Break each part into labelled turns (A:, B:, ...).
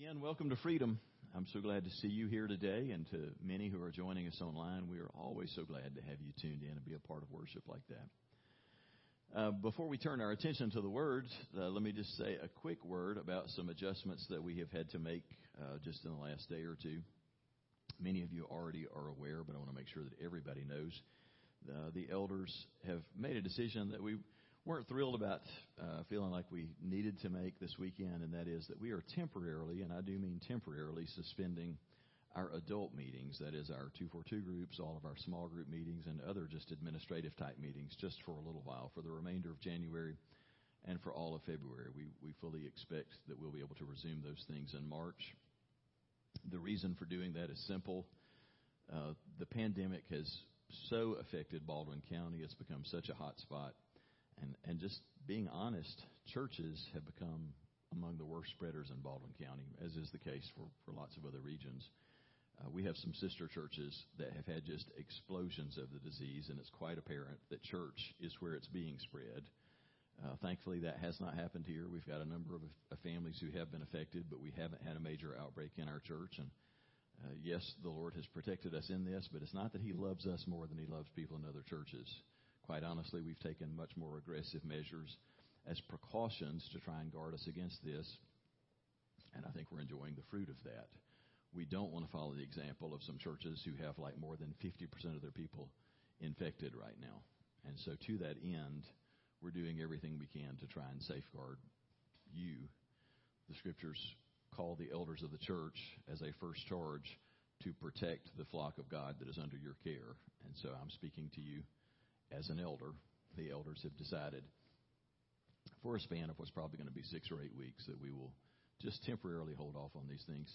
A: Again, welcome to Freedom. I'm so glad to see you here today, and to many who are joining us online, we are always so glad to have you tuned in and be a part of worship like that. Uh, before we turn our attention to the words, uh, let me just say a quick word about some adjustments that we have had to make uh, just in the last day or two. Many of you already are aware, but I want to make sure that everybody knows. Uh, the elders have made a decision that we weren't thrilled about uh, feeling like we needed to make this weekend, and that is that we are temporarily, and I do mean temporarily, suspending our adult meetings. That is our 242 groups, all of our small group meetings, and other just administrative type meetings just for a little while, for the remainder of January and for all of February. We, we fully expect that we'll be able to resume those things in March. The reason for doing that is simple. Uh, the pandemic has so affected Baldwin County, it's become such a hot spot and, and just being honest, churches have become among the worst spreaders in Baldwin County, as is the case for, for lots of other regions. Uh, we have some sister churches that have had just explosions of the disease, and it's quite apparent that church is where it's being spread. Uh, thankfully, that has not happened here. We've got a number of, of families who have been affected, but we haven't had a major outbreak in our church. And uh, yes, the Lord has protected us in this, but it's not that He loves us more than He loves people in other churches. Quite honestly, we've taken much more aggressive measures as precautions to try and guard us against this, and I think we're enjoying the fruit of that. We don't want to follow the example of some churches who have like more than 50% of their people infected right now. And so, to that end, we're doing everything we can to try and safeguard you. The scriptures call the elders of the church as a first charge to protect the flock of God that is under your care. And so, I'm speaking to you as an elder, the elders have decided for a span of what's probably going to be six or eight weeks that we will just temporarily hold off on these things.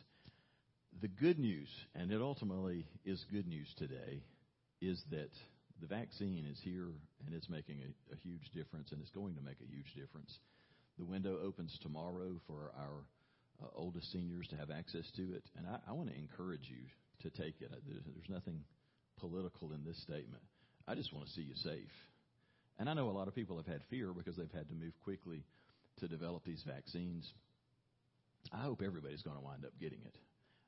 A: The good news, and it ultimately is good news today, is that the vaccine is here and it's making a, a huge difference and it's going to make a huge difference. The window opens tomorrow for our uh, oldest seniors to have access to it, and I, I want to encourage you to take it. There's, there's nothing political in this statement. I just want to see you safe. And I know a lot of people have had fear because they've had to move quickly to develop these vaccines. I hope everybody's going to wind up getting it.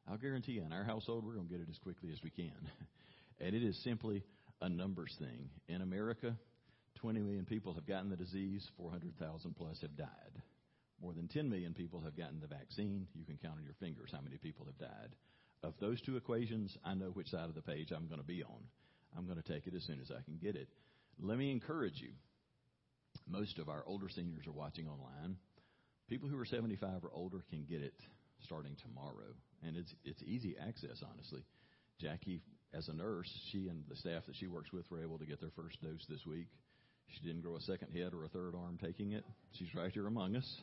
A: I'll guarantee you, in our household, we're going to get it as quickly as we can. and it is simply a numbers thing. In America, 20 million people have gotten the disease, 400,000 plus have died. More than 10 million people have gotten the vaccine. You can count on your fingers how many people have died. Of those two equations, I know which side of the page I'm going to be on. I'm going to take it as soon as I can get it. Let me encourage you. Most of our older seniors are watching online. People who are 75 or older can get it starting tomorrow, and it's it's easy access. Honestly, Jackie, as a nurse, she and the staff that she works with were able to get their first dose this week. She didn't grow a second head or a third arm taking it. She's right here among us,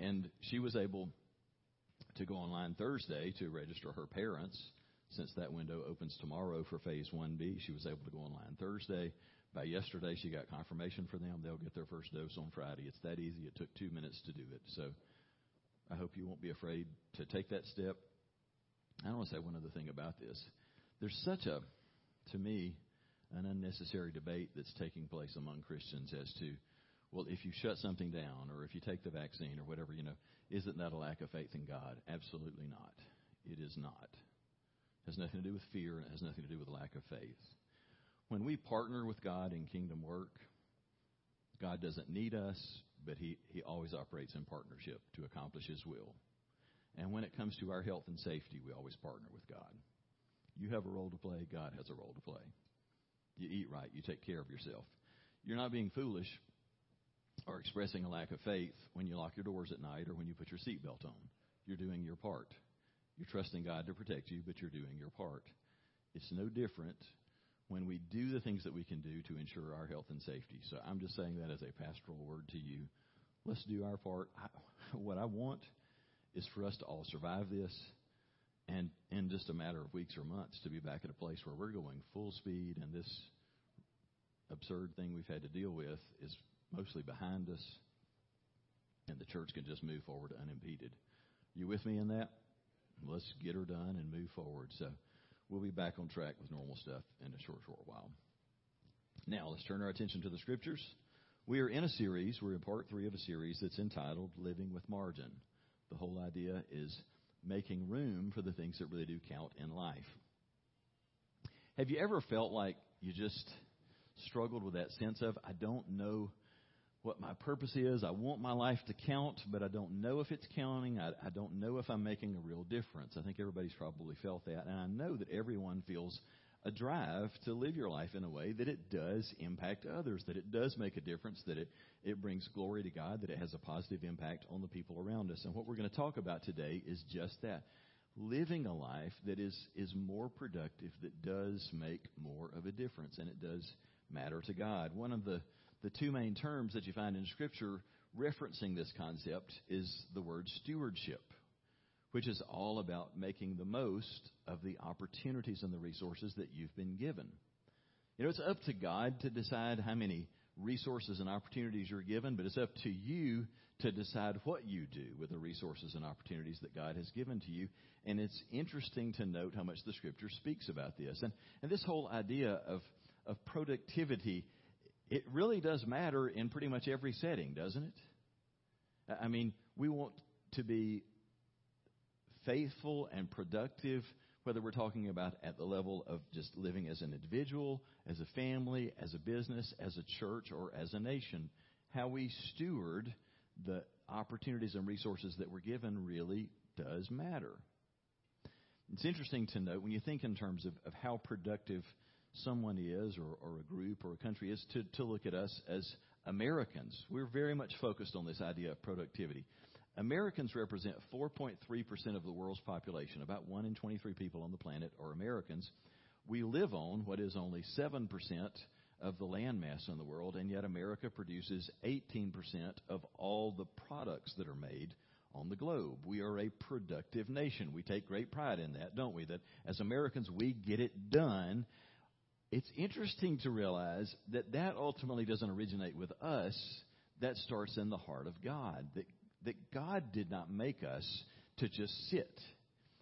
A: and she was able to go online Thursday to register her parents since that window opens tomorrow for phase 1B, she was able to go online Thursday. By yesterday, she got confirmation for them. They'll get their first dose on Friday. It's that easy. It took two minutes to do it. So I hope you won't be afraid to take that step. I want to say one other thing about this. There's such a, to me, an unnecessary debate that's taking place among Christians as to, well, if you shut something down or if you take the vaccine or whatever, you know, isn't that a lack of faith in God? Absolutely not. It is not has nothing to do with fear, and it has nothing to do with lack of faith. When we partner with God in kingdom work, God doesn't need us, but he, he always operates in partnership to accomplish His will. And when it comes to our health and safety, we always partner with God. You have a role to play, God has a role to play. You eat right, you take care of yourself. You're not being foolish or expressing a lack of faith when you lock your doors at night or when you put your seatbelt on. You're doing your part. You're trusting God to protect you, but you're doing your part. It's no different when we do the things that we can do to ensure our health and safety. So I'm just saying that as a pastoral word to you. Let's do our part. I, what I want is for us to all survive this and in just a matter of weeks or months to be back at a place where we're going full speed and this absurd thing we've had to deal with is mostly behind us and the church can just move forward unimpeded. You with me in that? Let's get her done and move forward. So we'll be back on track with normal stuff in a short, short while. Now let's turn our attention to the scriptures. We are in a series. We're in part three of a series that's entitled Living with Margin. The whole idea is making room for the things that really do count in life. Have you ever felt like you just struggled with that sense of, I don't know what my purpose is. I want my life to count, but I don't know if it's counting. I, I don't know if I'm making a real difference. I think everybody's probably felt that. And I know that everyone feels a drive to live your life in a way that it does impact others, that it does make a difference, that it, it brings glory to God, that it has a positive impact on the people around us. And what we're going to talk about today is just that. Living a life that is, is more productive, that does make more of a difference, and it does matter to God. One of the, the two main terms that you find in Scripture referencing this concept is the word stewardship which is all about making the most of the opportunities and the resources that you've been given. You know, it's up to God to decide how many resources and opportunities you're given, but it's up to you to decide what you do with the resources and opportunities that God has given to you. And it's interesting to note how much the Scripture speaks about this. And, and this whole idea of, of productivity, it really does matter in pretty much every setting, doesn't it? I mean, we want to be faithful and productive, whether we're talking about at the level of just living as an individual, as a family, as a business, as a church, or as a nation. How we steward the opportunities and resources that we're given really does matter. It's interesting to note when you think in terms of, of how productive someone is, or, or a group, or a country is, to, to look at us as Americans. We're very much focused on this idea of productivity. Americans represent 4.3% of the world's population. About 1 in 23 people on the planet are Americans. We live on what is only 7% of the landmass in the world, and yet America produces 18% of all the products that are made on the globe. We are a productive nation. We take great pride in that, don't we? That as Americans, we get it done. It's interesting to realize that that ultimately doesn't originate with us. That starts in the heart of God. That that God did not make us to just sit.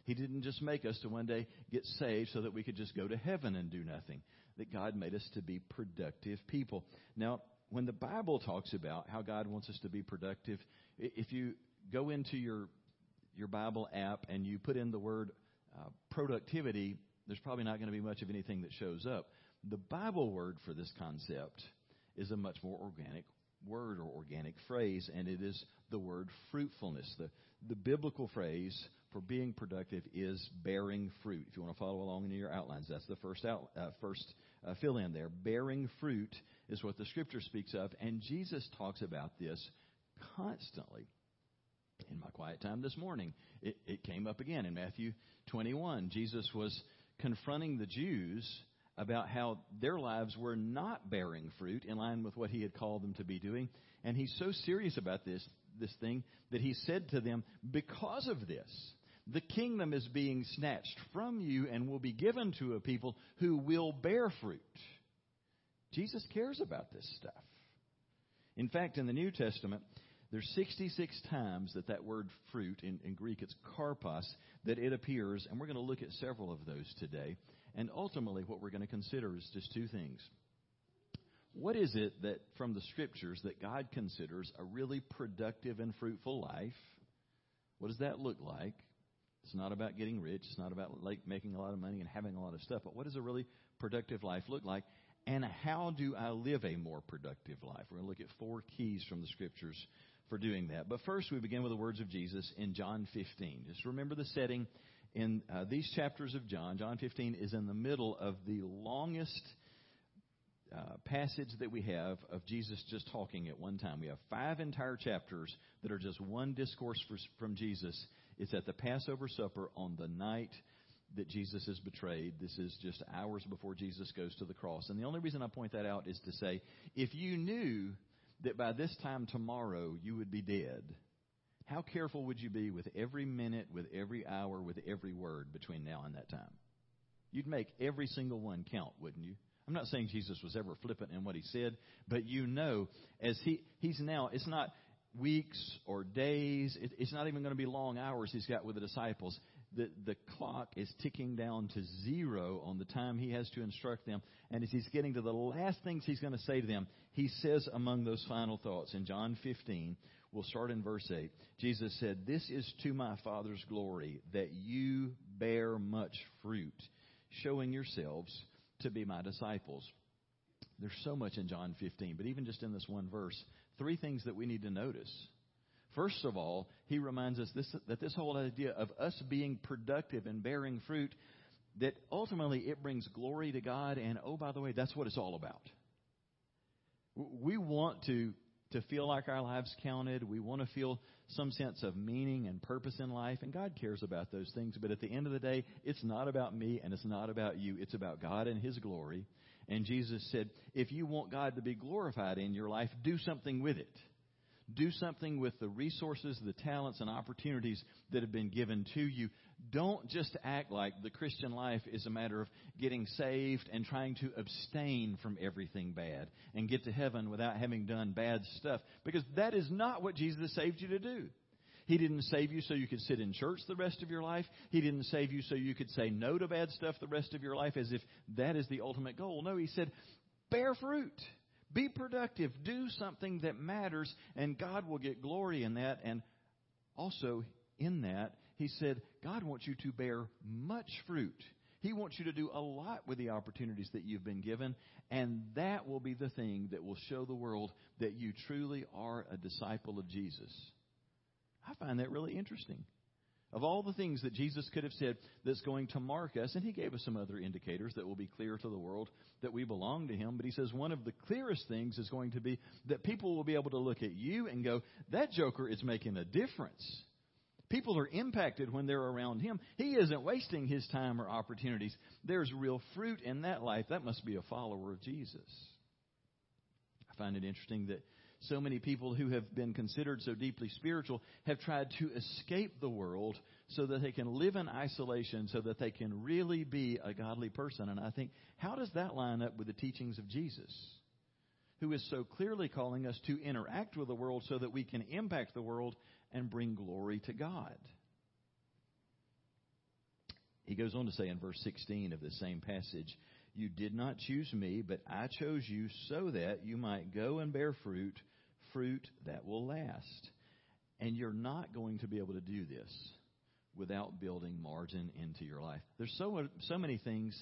A: He didn't just make us to one day get saved so that we could just go to heaven and do nothing. That God made us to be productive people. Now, when the Bible talks about how God wants us to be productive, if you go into your your Bible app and you put in the word uh, productivity, there's probably not going to be much of anything that shows up. The Bible word for this concept is a much more organic word or organic phrase, and it is the word fruitfulness. The, the biblical phrase for being productive is bearing fruit. If you want to follow along in your outlines, that's the first out, uh, first uh, fill in there. Bearing fruit is what the Scripture speaks of, and Jesus talks about this constantly. In my quiet time this morning, it, it came up again in Matthew 21. Jesus was confronting the Jews about how their lives were not bearing fruit in line with what he had called them to be doing. And he's so serious about this, this thing that he said to them, Because of this, the kingdom is being snatched from you and will be given to a people who will bear fruit. Jesus cares about this stuff. In fact, in the New Testament, there's 66 times that that word fruit, in, in Greek it's karpos, that it appears, and we're going to look at several of those today. And ultimately, what we're going to consider is just two things. What is it that, from the scriptures, that God considers a really productive and fruitful life? What does that look like? It's not about getting rich. It's not about like making a lot of money and having a lot of stuff. But what does a really productive life look like? And how do I live a more productive life? We're going to look at four keys from the scriptures for doing that. But first, we begin with the words of Jesus in John 15. Just remember the setting in uh, these chapters of John, John 15 is in the middle of the longest uh, passage that we have of Jesus just talking at one time. We have five entire chapters that are just one discourse for, from Jesus. It's at the Passover supper on the night that Jesus is betrayed. This is just hours before Jesus goes to the cross. And the only reason I point that out is to say if you knew that by this time tomorrow you would be dead, how careful would you be with every minute, with every hour, with every word between now and that time? You'd make every single one count, wouldn't you? I'm not saying Jesus was ever flippant in what he said, but you know, as he, he's now, it's not weeks or days, it, it's not even going to be long hours he's got with the disciples. The, the clock is ticking down to zero on the time he has to instruct them. And as he's getting to the last things he's going to say to them, he says among those final thoughts in John 15, We'll start in verse 8. Jesus said, This is to my Father's glory that you bear much fruit, showing yourselves to be my disciples. There's so much in John 15, but even just in this one verse, three things that we need to notice. First of all, he reminds us this, that this whole idea of us being productive and bearing fruit, that ultimately it brings glory to God, and oh, by the way, that's what it's all about. We want to to feel like our lives counted. We want to feel some sense of meaning and purpose in life, and God cares about those things. But at the end of the day, it's not about me and it's not about you. It's about God and His glory. And Jesus said, if you want God to be glorified in your life, do something with it. Do something with the resources, the talents, and opportunities that have been given to you. Don't just act like the Christian life is a matter of getting saved and trying to abstain from everything bad and get to heaven without having done bad stuff. Because that is not what Jesus saved you to do. He didn't save you so you could sit in church the rest of your life. He didn't save you so you could say no to bad stuff the rest of your life as if that is the ultimate goal. No, He said, bear fruit. Be productive. Do something that matters, and God will get glory in that. And also, in that, He said, God wants you to bear much fruit. He wants you to do a lot with the opportunities that you've been given, and that will be the thing that will show the world that you truly are a disciple of Jesus. I find that really interesting. Of all the things that Jesus could have said that's going to mark us, and he gave us some other indicators that will be clear to the world that we belong to him, but he says one of the clearest things is going to be that people will be able to look at you and go, that joker is making a difference. People are impacted when they're around him. He isn't wasting his time or opportunities. There's real fruit in that life. That must be a follower of Jesus. I find it interesting that so many people who have been considered so deeply spiritual have tried to escape the world so that they can live in isolation, so that they can really be a godly person. And I think, how does that line up with the teachings of Jesus? Who is so clearly calling us to interact with the world so that we can impact the world and bring glory to God. He goes on to say in verse 16 of the same passage, You did not choose me, but I chose you so that you might go and bear fruit, fruit that will last. And you're not going to be able to do this without building margin into your life. There's so, so many things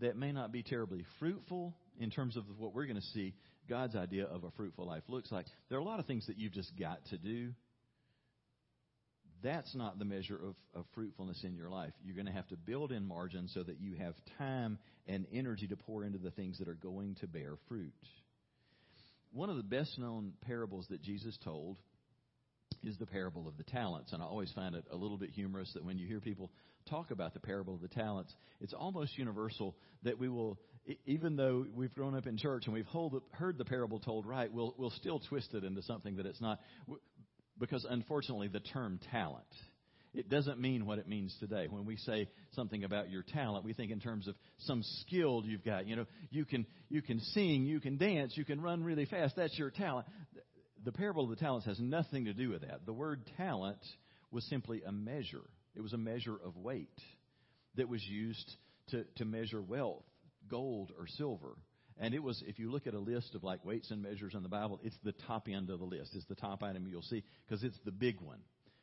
A: that may not be terribly fruitful in terms of what we're going to see God's idea of a fruitful life looks like. There are a lot of things that you've just got to do. That's not the measure of, of fruitfulness in your life. You're going to have to build in margin so that you have time and energy to pour into the things that are going to bear fruit one of the best known parables that Jesus told is the parable of the talents. And I always find it a little bit humorous that when you hear people talk about the parable of the talents, it's almost universal that we will, even though we've grown up in church and we've heard the parable told right, we'll, we'll still twist it into something that it's not. Because unfortunately, the term talent it doesn't mean what it means today. When we say something about your talent, we think in terms of some skill you've got. You know, you can, you can sing, you can dance, you can run really fast. That's your talent. The parable of the talents has nothing to do with that. The word talent was simply a measure. It was a measure of weight that was used to, to measure wealth, gold or silver. And it was, if you look at a list of like weights and measures in the Bible, it's the top end of the list. It's the top item you'll see because it's the big one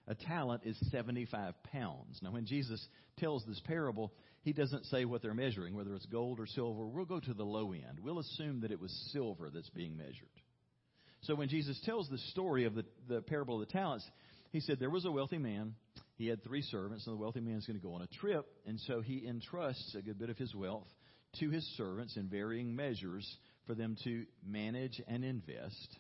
A: a talent is 75 pounds. Now, when Jesus tells this parable, he doesn't say what they're measuring, whether it's gold or silver. We'll go to the low end. We'll assume that it was silver that's being measured. So when Jesus tells the story of the, the parable of the talents, he said there was a wealthy man. He had three servants, and the wealthy man is going to go on a trip. And so he entrusts a good bit of his wealth to his servants in varying measures for them to manage and invest.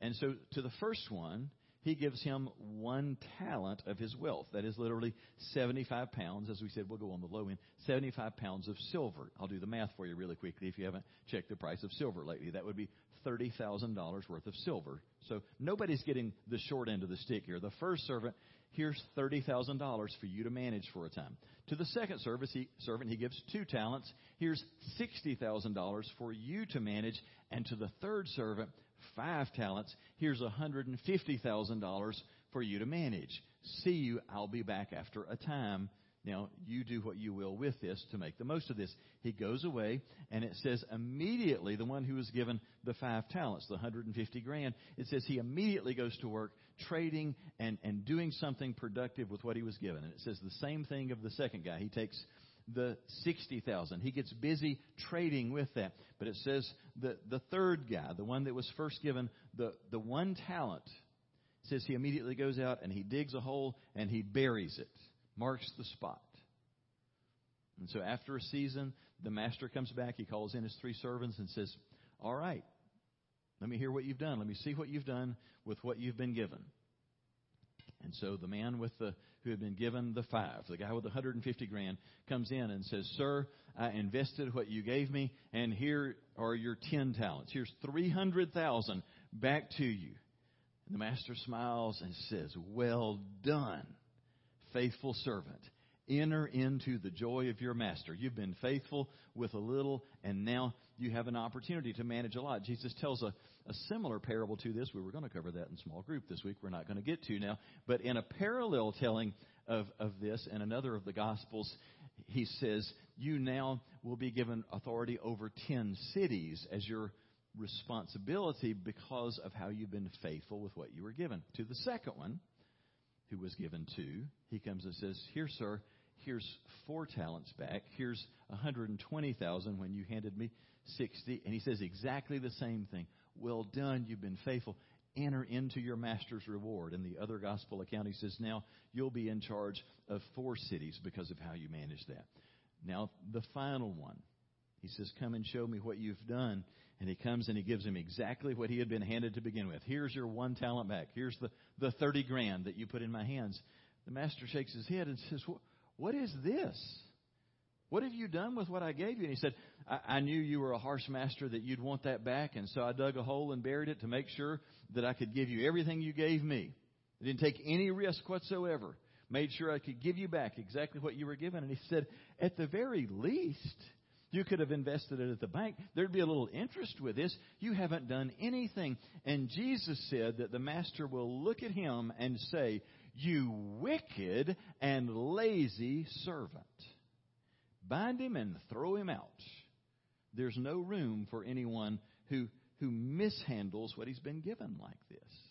A: And so to the first one, he gives him one talent of his wealth. That is literally 75 pounds. As we said, we'll go on the low end. 75 pounds of silver. I'll do the math for you really quickly if you haven't checked the price of silver lately. That would be $30,000 worth of silver. So nobody's getting the short end of the stick here. The first servant, here's $30,000 for you to manage for a time. To the second service, he, servant, he gives two talents. Here's $60,000 for you to manage. And to the third servant, five talents. Here's $150,000 for you to manage. See you. I'll be back after a time Now, you do what you will with this to make the most of this. He goes away, and it says immediately the one who was given the five talents, the 150 grand, it says he immediately goes to work trading and, and doing something productive with what he was given. And it says the same thing of the second guy. He takes the 60,000. He gets busy trading with that. But it says the, the third guy, the one that was first given the, the one talent, says he immediately goes out and he digs a hole and he buries it marks the spot. And so after a season, the master comes back. He calls in his three servants and says, All right, let me hear what you've done. Let me see what you've done with what you've been given. And so the man with the who had been given the five, the guy with the 150 grand, comes in and says, "Sir, I invested what you gave me, and here are your 10 talents. Here's 300,000 back to you." And the master smiles and says, "Well done." Faithful servant. Enter into the joy of your master. You've been faithful with a little, and now you have an opportunity to manage a lot. Jesus tells a, a similar parable to this. We were going to cover that in small group this week. We're not going to get to now. But in a parallel telling of, of this, in another of the Gospels, he says, You now will be given authority over 10 cities as your responsibility because of how you've been faithful with what you were given. To the second one, who was given two, he comes and says, Here, sir, here's four talents back. Here's 120,000 when you handed me 60. And he says exactly the same thing. Well done, you've been faithful. Enter into your master's reward. In the other gospel account, he says, Now you'll be in charge of four cities because of how you manage that. Now, the final one. He says, Come and show me what you've done. And he comes and he gives him exactly what he had been handed to begin with. Here's your one talent back. Here's the, the 30 grand that you put in my hands. The master shakes his head and says, What is this? What have you done with what I gave you? And he said, I, I knew you were a harsh master, that you'd want that back, and so I dug a hole and buried it to make sure that I could give you everything you gave me. I didn't take any risk whatsoever. Made sure I could give you back exactly what you were given. And he said, At the very least, you could have invested it at the bank. There'd be a little interest with this. You haven't done anything. And Jesus said that the master will look at him and say, You wicked and lazy servant. Bind him and throw him out. There's no room for anyone who, who mishandles what he's been given like this.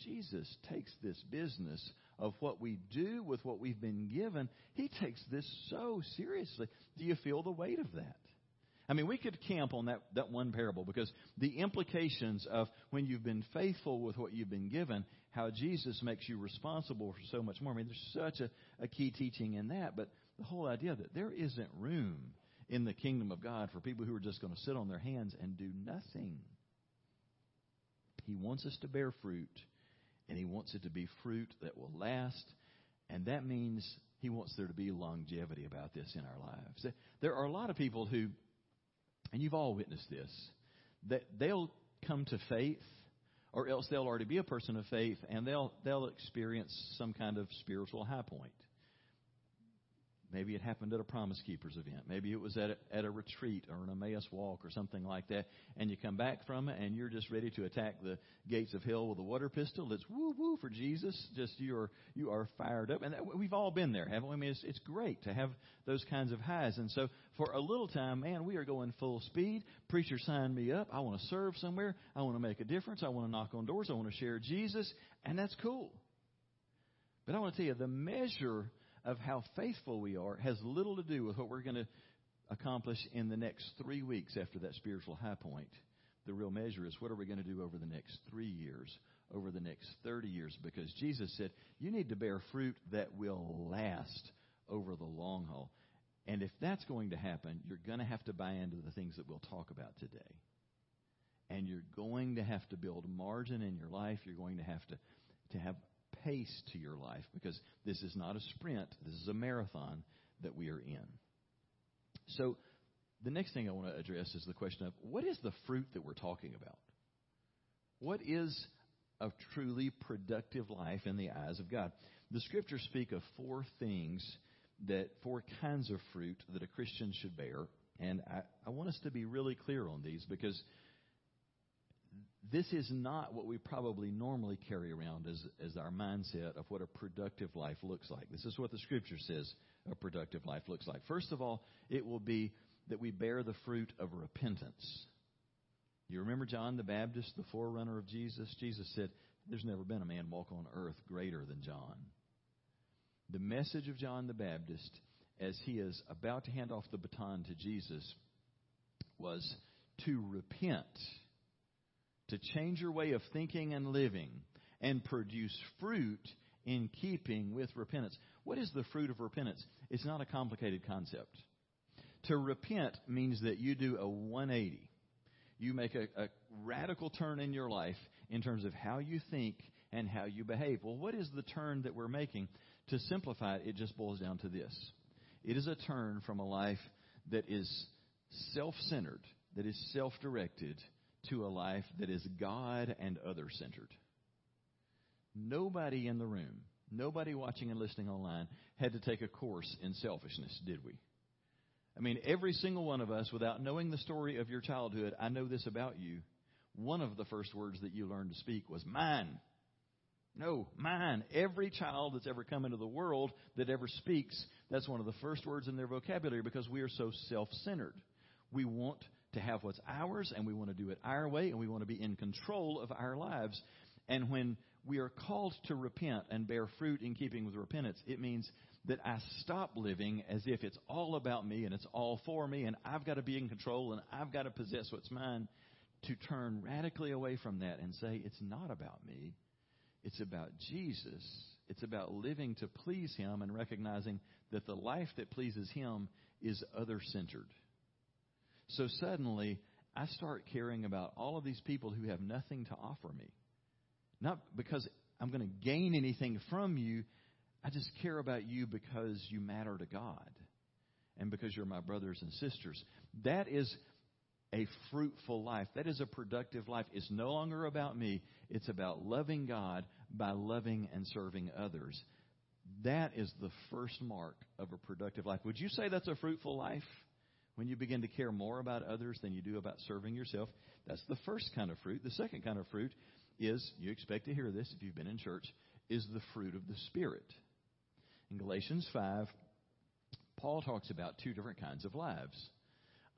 A: Jesus takes this business of what we do with what we've been given, he takes this so seriously. Do you feel the weight of that? I mean, we could camp on that, that one parable because the implications of when you've been faithful with what you've been given, how Jesus makes you responsible for so much more. I mean, there's such a, a key teaching in that, but the whole idea that there isn't room in the kingdom of God for people who are just going to sit on their hands and do nothing. He wants us to bear fruit and He wants it to be fruit that will last. And that means He wants there to be longevity about this in our lives. There are a lot of people who, and you've all witnessed this, that they'll come to faith, or else they'll already be a person of faith, and they'll they'll experience some kind of spiritual high point. Maybe it happened at a Promise Keepers event. Maybe it was at a, at a retreat or an Emmaus walk or something like that. And you come back from it and you're just ready to attack the gates of hell with a water pistol. It's woo woo for Jesus. Just you are you are fired up. And that, we've all been there, haven't we? I mean, it's, it's great to have those kinds of highs. And so for a little time, man, we are going full speed. Preacher signed me up. I want to serve somewhere. I want to make a difference. I want to knock on doors. I want to share Jesus, and that's cool. But I want to tell you the measure of how faithful we are has little to do with what we're going to accomplish in the next three weeks after that spiritual high point. The real measure is what are we going to do over the next three years, over the next 30 years? Because Jesus said, you need to bear fruit that will last over the long haul. And if that's going to happen, you're going to have to buy into the things that we'll talk about today. And you're going to have to build margin in your life. You're going to have to, to have pace to your life because this is not a sprint, this is a marathon that we are in. So, the next thing I want to address is the question of what is the fruit that we're talking about? What is a truly productive life in the eyes of God? The scriptures speak of four things that, four kinds of fruit that a Christian should bear. And I, I want us to be really clear on these because this is not what we probably normally carry around as, as our mindset of what a productive life looks like. This is what the scripture says a productive life looks like. First of all, it will be that we bear the fruit of repentance. You remember John the Baptist, the forerunner of Jesus? Jesus said, There's never been a man walk on earth greater than John. The message of John the Baptist, as he is about to hand off the baton to Jesus, was to repent to change your way of thinking and living and produce fruit in keeping with repentance. What is the fruit of repentance? It's not a complicated concept. To repent means that you do a 180. You make a, a radical turn in your life in terms of how you think and how you behave. Well, what is the turn that we're making? To simplify it, it just boils down to this it is a turn from a life that is self centered, that is self directed, to a life that is God and other centered. Nobody in the room, nobody watching and listening online had to take a course in selfishness, did we? I mean, every single one of us, without knowing the story of your childhood, I know this about you. One of the first words that you learned to speak was mine. No, mine. Every child that's ever come into the world that ever speaks, that's one of the first words in their vocabulary because we are so self centered. We want to have what's ours and we want to do it our way and we want to be in control of our lives. And when we are called to repent and bear fruit in keeping with repentance, it means that I stop living as if it's all about me and it's all for me and I've got to be in control and I've got to possess what's mine. To turn radically away from that and say, it's not about me. It's about Jesus. It's about living to please Him and recognizing that the life that pleases Him is other centered. So suddenly, I start caring about all of these people who have nothing to offer me. Not because I'm going to gain anything from you. I just care about you because you matter to God and because you're my brothers and sisters. That is a fruitful life. That is a productive life. It's no longer about me. It's about loving God by loving and serving others. That is the first mark of a productive life. Would you say that's a fruitful life? When you begin to care more about others than you do about serving yourself. That's the first kind of fruit. The second kind of fruit is, you expect to hear this if you've been in church, is the fruit of the Spirit. In Galatians 5, Paul talks about two different kinds of lives.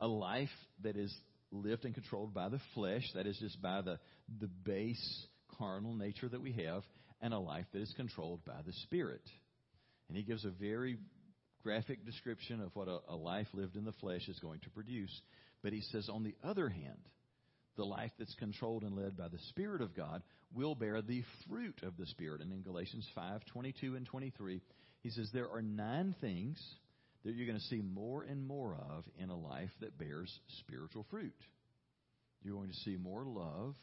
A: A life that is lived and controlled by the flesh, that is just by the, the base carnal nature that we have, and a life that is controlled by the Spirit. And he gives a very graphic description of what a, a life lived in the flesh is going to produce. But he says, on the other hand, the life that's controlled and led by the Spirit of God will bear the fruit of the Spirit. And in Galatians 5 22 and 23, he says, There are nine things that you're going to see more and more of in a life that bears spiritual fruit. You're going to see more love,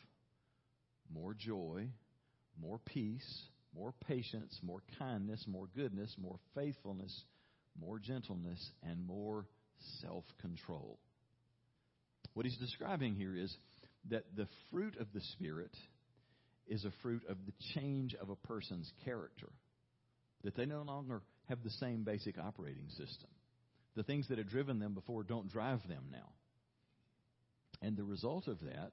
A: more joy, more peace, more patience, more kindness, more goodness, more faithfulness more gentleness, and more self control. What he's describing here is that the fruit of the Spirit is a fruit of the change of a person's character, that they no longer have the same basic operating system. The things that had driven them before don't drive them now. And the result of that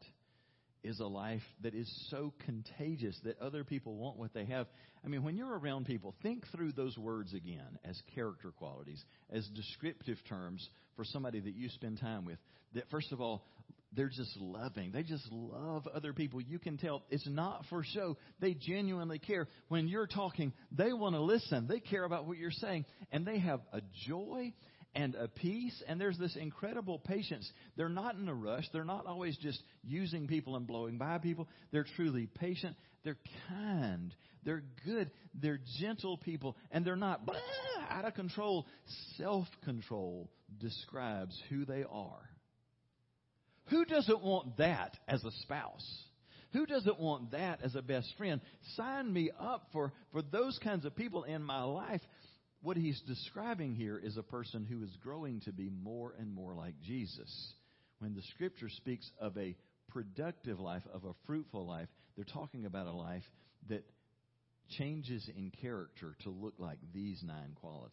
A: is a life that is so contagious that other people want what they have. I mean, when you're around people, think through those words again as character qualities, as descriptive terms for somebody that you spend time with. That, first of all, they're just loving. They just love other people. You can tell it's not for show. They genuinely care. When you're talking, they want to listen. They care about what you're saying. And they have a joy and a peace, and there's this incredible patience. They're not in a rush. They're not always just using people and blowing by people. They're truly patient. They're kind. They're good. They're gentle people, and they're not blah, out of control. Self control describes who they are. Who doesn't want that as a spouse? Who doesn't want that as a best friend? Sign me up for, for those kinds of people in my life what he's describing here is a person who is growing to be more and more like Jesus. When the scripture speaks of a productive life, of a fruitful life, they're talking about a life that changes in character to look like these nine qualities.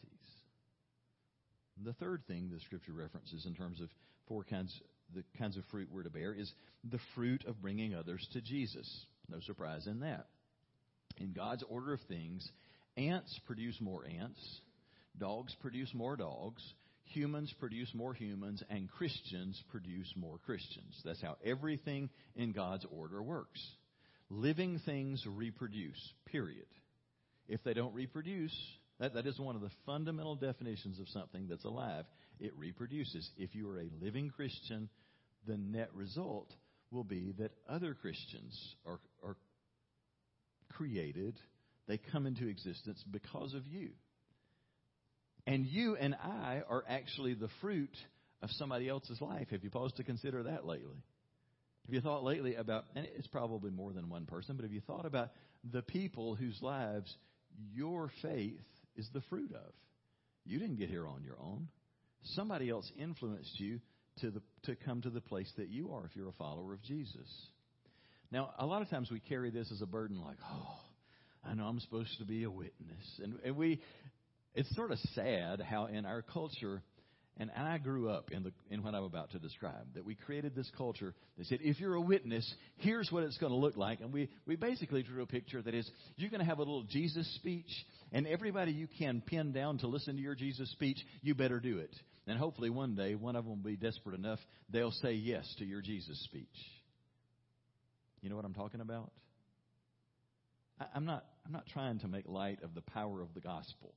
A: The third thing the scripture references in terms of four kinds the kinds of fruit we're to bear is the fruit of bringing others to Jesus. No surprise in that. In God's order of things, ants produce more ants, dogs produce more dogs, humans produce more humans, and Christians produce more Christians. That's how everything in God's order works. Living things reproduce, period. If they don't reproduce, that, that is one of the fundamental definitions of something that's alive. It reproduces. If you are a living Christian, the net result will be that other Christians are, are created, they come into existence because of you. And you and I are actually the fruit of somebody else's life. Have you paused to consider that lately? Have you thought lately about, and it's probably more than one person, but have you thought about the people whose lives your faith is the fruit of? You didn't get here on your own. Somebody else influenced you to, the, to come to the place that you are if you're a follower of Jesus. Now, a lot of times we carry this as a burden like, oh, I know I'm supposed to be a witness. And, and we, it's sort of sad how in our culture, and I grew up in, the, in what I'm about to describe, that we created this culture that said, if you're a witness, here's what it's going to look like. And we, we basically drew a picture that is, you're going to have a little Jesus speech, and everybody you can pin down to listen to your Jesus speech, you better do it. And hopefully one day, one of them will be desperate enough, they'll say yes to your Jesus speech. You know what I'm talking about? I, I'm not, I'm not trying to make light of the power of the gospel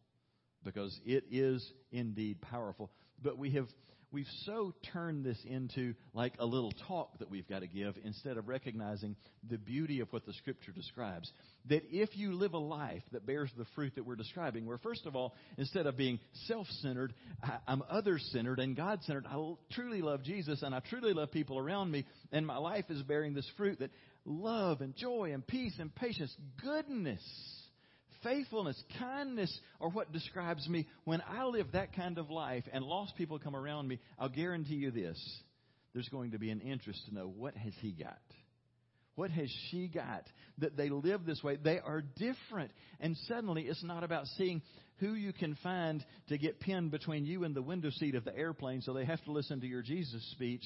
A: because it is indeed powerful. But we have we've so turned this into like a little talk that we've got to give instead of recognizing the beauty of what the scripture describes. That if you live a life that bears the fruit that we're describing, where first of all, instead of being self-centered, I'm other-centered and God-centered. I truly love Jesus and I truly love people around me and my life is bearing this fruit that love and joy and peace and patience, goodness, faithfulness, kindness are what describes me. When I live that kind of life and lost people come around me, I'll guarantee you this. There's going to be an interest to know what has he got? What has she got that they live this way? They are different. And suddenly it's not about seeing who you can find to get pinned between you and the window seat of the airplane so they have to listen to your Jesus speech.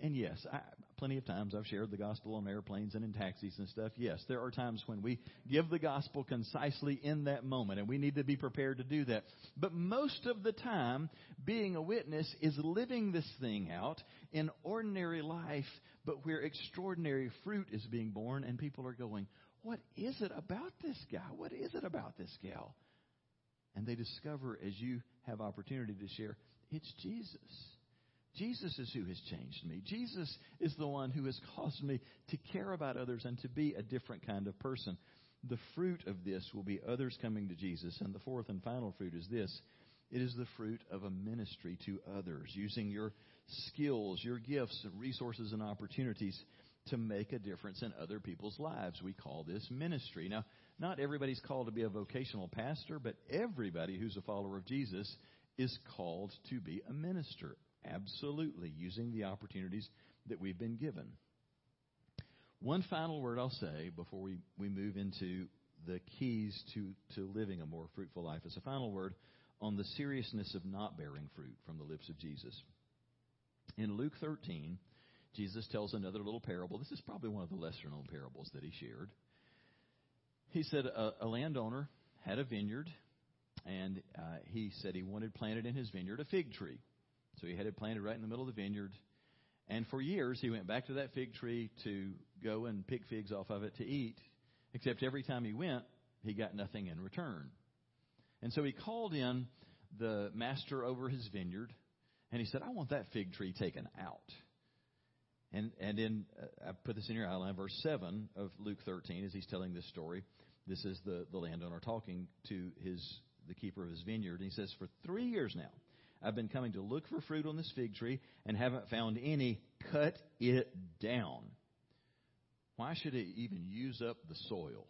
A: And yes, I, plenty of times I've shared the gospel on airplanes and in taxis and stuff. Yes, there are times when we give the gospel concisely in that moment, and we need to be prepared to do that. But most of the time, being a witness is living this thing out in ordinary life, but where extraordinary fruit is being borne, and people are going, What is it about this guy? What is it about this gal? And they discover as you have opportunity to share, it's Jesus. Jesus is who has changed me. Jesus is the one who has caused me to care about others and to be a different kind of person. The fruit of this will be others coming to Jesus. And the fourth and final fruit is this it is the fruit of a ministry to others, using your skills, your gifts, and resources and opportunities to make a difference in other people's lives. We call this ministry. Now, not everybody's called to be a vocational pastor, but everybody who's a follower of Jesus is called to be a minister. Absolutely, using the opportunities that we've been given. One final word I'll say before we, we move into the keys to, to living a more fruitful life is a final word on the seriousness of not bearing fruit from the lips of Jesus. In Luke 13, Jesus tells another little parable. This is probably one of the lesser known parables that he shared. He said a, a landowner had a vineyard, and uh, he said he wanted planted in his vineyard a fig tree. So he had it planted right in the middle of the vineyard. And for years, he went back to that fig tree to go and pick figs off of it to eat, except every time he went, he got nothing in return. And so he called in the master over his vineyard, and he said, I want that fig tree taken out. And, and in, uh, I put this in your outline, verse 7 of Luke 13, as he's telling this story. This is the, the landowner talking to his, the keeper of his vineyard. And he says, For three years now, I've been coming to look for fruit on this fig tree and haven't found any. Cut it down. Why should it even use up the soil?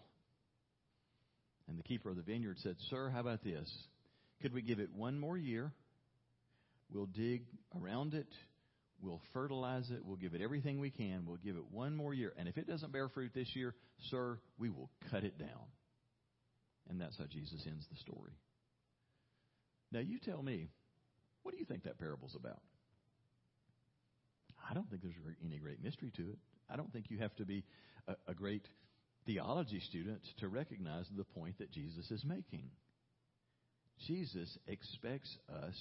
A: And the keeper of the vineyard said, Sir, how about this? Could we give it one more year? We'll dig around it. We'll fertilize it. We'll give it everything we can. We'll give it one more year. And if it doesn't bear fruit this year, sir, we will cut it down. And that's how Jesus ends the story. Now, you tell me, what do you think that parable's about? I don't think there's any great mystery to it. I don't think you have to be a, a great theology student to recognize the point that Jesus is making. Jesus expects us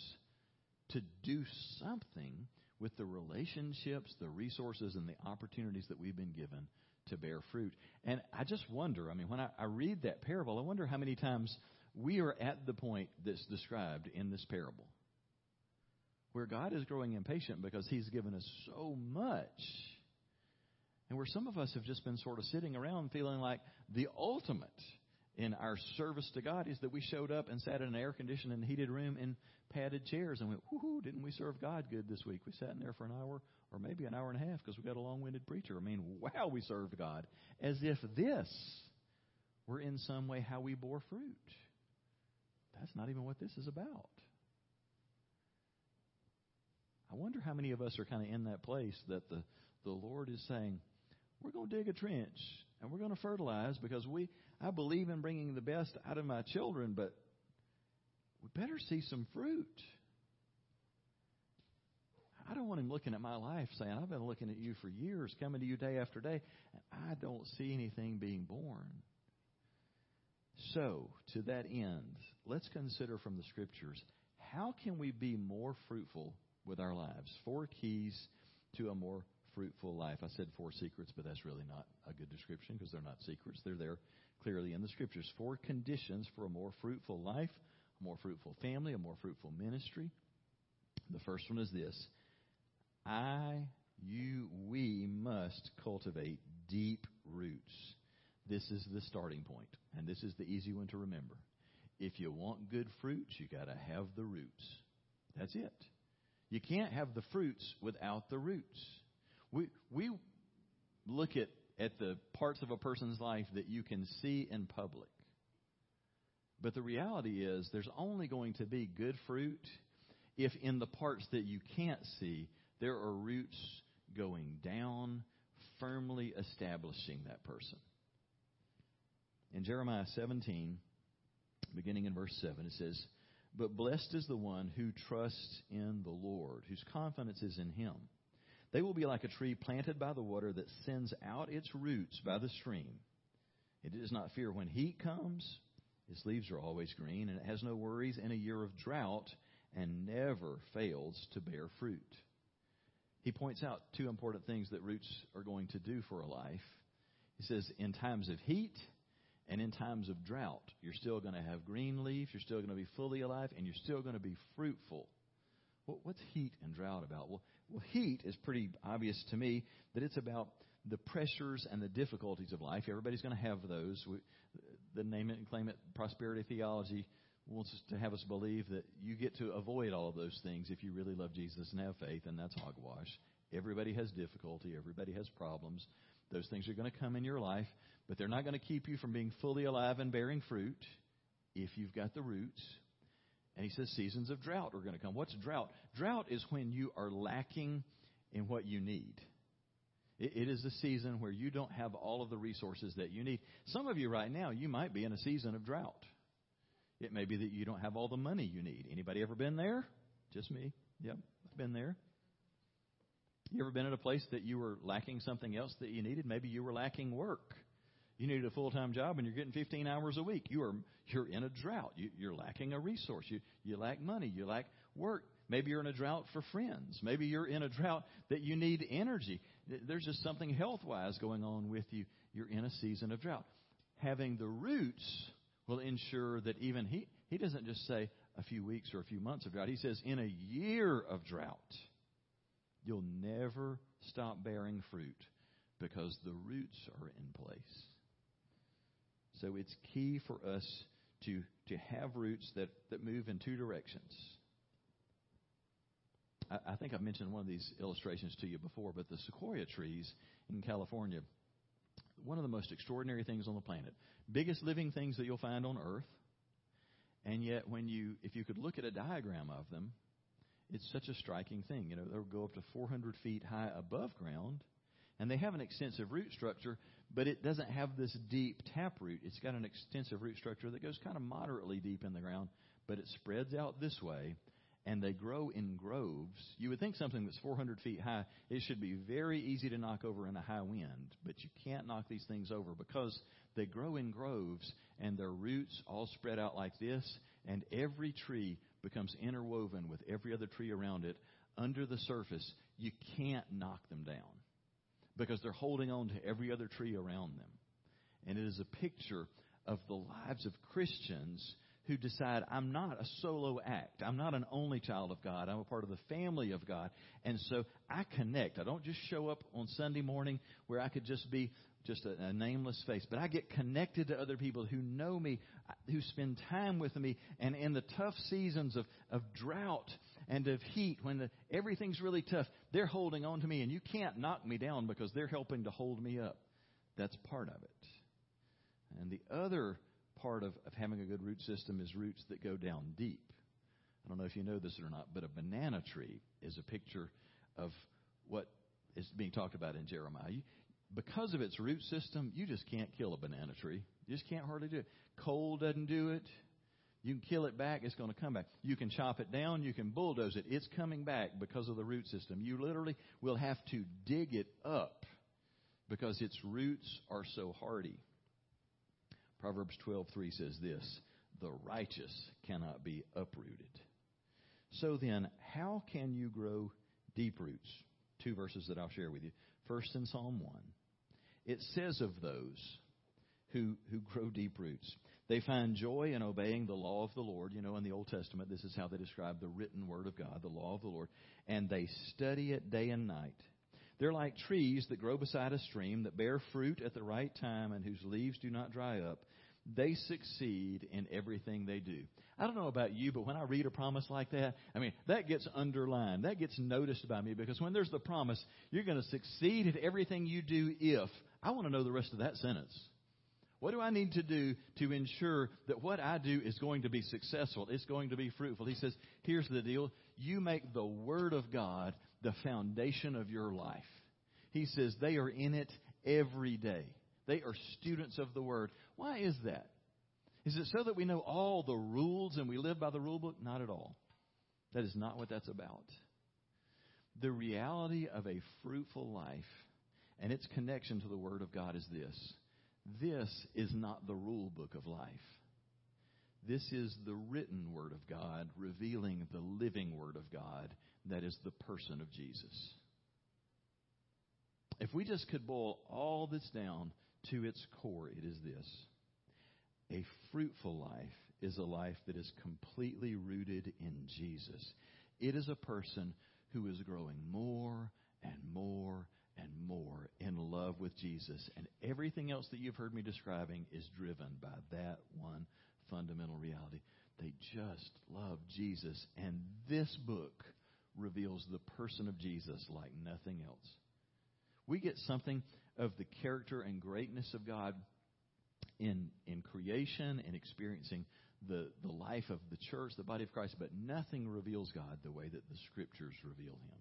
A: to do something with the relationships, the resources, and the opportunities that we've been given to bear fruit. And I just wonder, I mean, when I, I read that parable, I wonder how many times we are at the point that's described in this parable where God is growing impatient because He's given us so much. And where some of us have just been sort of sitting around feeling like the ultimate in our service to God is that we showed up and sat in an air conditioned and heated room in padded chairs and went, whoo, didn't we serve God good this week? We sat in there for an hour or maybe an hour and a half because we got a long winded preacher. I mean, wow, we served God. As if this were in some way how we bore fruit. That's not even what this is about. I wonder how many of us are kind of in that place that the, the Lord is saying, we're going to dig a trench and we're going to fertilize because we I believe in bringing the best out of my children, but we better see some fruit. I don't want him looking at my life saying, I've been looking at you for years, coming to you day after day, and I don't see anything being borne. So, to that end, let's consider from the scriptures how can we be more fruitful with our lives? Four keys to a more fruitful life. I said four secrets, but that's really not a good description because they're not secrets. They're there clearly in the scriptures. Four conditions for a more fruitful life, a more fruitful family, a more fruitful ministry. The first one is this I, you, we must cultivate deep roots. This is the starting point, and this is the easy one to remember. If you want good fruits, you got to have the roots. That's it. You can't have the fruits without the roots. We we look at at the parts of a person's life that you can see in public. But the reality is there's only going to be good fruit if in the parts that you can't see there are roots going down, firmly establishing that person. In Jeremiah 17, beginning in verse 7, it says, But blessed is the one who trusts in the Lord, whose confidence is in him. They will be like a tree planted by the water that sends out its roots by the stream. It does not fear when heat comes. Its leaves are always green, and it has no worries in a year of drought and never fails to bear fruit. He points out two important things that roots are going to do for a life. He says, in times of heat and in times of drought, you're still going to have green leaves, you're still going to be fully alive, and you're still going to be fruitful. What's heat and drought about? Well, well, heat is pretty obvious to me that it's about the pressures and the difficulties of life. Everybody's going to have those. We, the name it and claim it prosperity theology wants to have us believe that you get to avoid all of those things if you really love Jesus and have faith, and that's hogwash. Everybody has difficulty. Everybody has problems. Those things are going to come in your life, but they're not going to keep you from being fully alive and bearing fruit if you've got the roots and he says seasons of drought are going to come. What's drought? Drought is when you are lacking in what you need. It, it is a season where you don't have all of the resources that you need. Some of you right now, you might be in a season of drought. It may be that you don't have all the money you need. Anybody ever been there? Just me. Yep, I've been there. You ever been in a place that you were lacking something else that you needed? Maybe you were lacking work. You need a full time job and you're getting 15 hours a week. You are you're in a drought. You, you're lacking a resource. You you lack money. You lack work. Maybe you're in a drought for friends. Maybe you're in a drought that you need energy. There's just something health wise going on with you. You're in a season of drought. Having the roots will ensure that even he he doesn't just say a few weeks or a few months of drought. He says in a year of drought, you'll never stop bearing fruit because the roots are in place. So it's key for us to, to have roots that, that move in two directions. I, I think I've mentioned one of these illustrations to you before, but the sequoia trees in California, one of the most extraordinary things on the planet. Biggest living things that you'll find on Earth. And yet, when you, if you could look at a diagram of them, it's such a striking thing. You know, they'll go up to 400 feet high above ground, and they have an extensive root structure, but it doesn't have this deep tap root. It's got an extensive root structure that goes kind of moderately deep in the ground, but it spreads out this way, and they grow in groves. You would think something that's 400 feet high, it should be very easy to knock over in a high wind, but you can't knock these things over because they grow in groves and their roots all spread out like this, and every tree becomes interwoven with every other tree around it under the surface. You can't knock them down because they're holding on to every other tree around them. And it is a picture of the lives of Christians who decide I'm not a solo act. I'm not an only child of God. I'm a part of the family of God. And so I connect. I don't just show up on Sunday morning where I could just be just a, a, nameless face, but I get connected to other people who know me, who spend time with me, and in the tough seasons of, of drought and of heat, when the, everything's really tough, they're holding on to me, and you can't knock me down because they're helping to hold me up. That's part of it. And the other part of, of having a good root system is roots that go down deep. I don't know if you know this or not, but a banana tree is a picture of what is being talked about in Jeremiah. You, because of its root system, you just can't kill a banana tree. You just can't hardly do it. Cold doesn't do it. You can kill it back, it's going to come back. You can chop it down, you can bulldoze it. It's coming back because of the root system. You literally will have to dig it up because its roots are so hardy. Proverbs 12:3 says this, "The righteous cannot be uprooted." So then, how can you grow deep roots? Two verses that I'll share with you. First in Psalm 1. It says of those who who grow deep roots, they find joy in obeying the law of the Lord. You know, in the Old Testament, this is how they describe the written word of God, the law of the Lord, and they study it day and night. They're like trees that grow beside a stream that bear fruit at the right time and whose leaves do not dry up they succeed in everything they do. I don't know about you, but when I read a promise like that, I mean, that gets underlined. That gets noticed by me because when there's the promise, you're going to succeed at everything you do if. I want to know the rest of that sentence. What do I need to do to ensure that what I do is going to be successful? It's going to be fruitful. He says, here's the deal. You make the Word of God the foundation of your life. He says they are in it every day. They are students of the Word. Why is that? Is it so that we know all the rules and we live by the rule book? Not at all. That is not what that's about. The reality of a fruitful life and its connection to the Word of God is this this is not the rule book of life. This is the written Word of God revealing the living Word of God that is the person of Jesus. If we just could boil all this down to its core, it is this a fruitful life is a life that is completely rooted in Jesus. It is a person who is growing more and more and more in love with Jesus. And everything else that you've heard me describing is driven by that one fundamental reality. They just love Jesus. And this book reveals the person of Jesus like nothing else. We get something of the character and greatness of God in, in creation and experiencing the, the life of the church, the body of Christ, but nothing reveals God the way that the scriptures reveal him.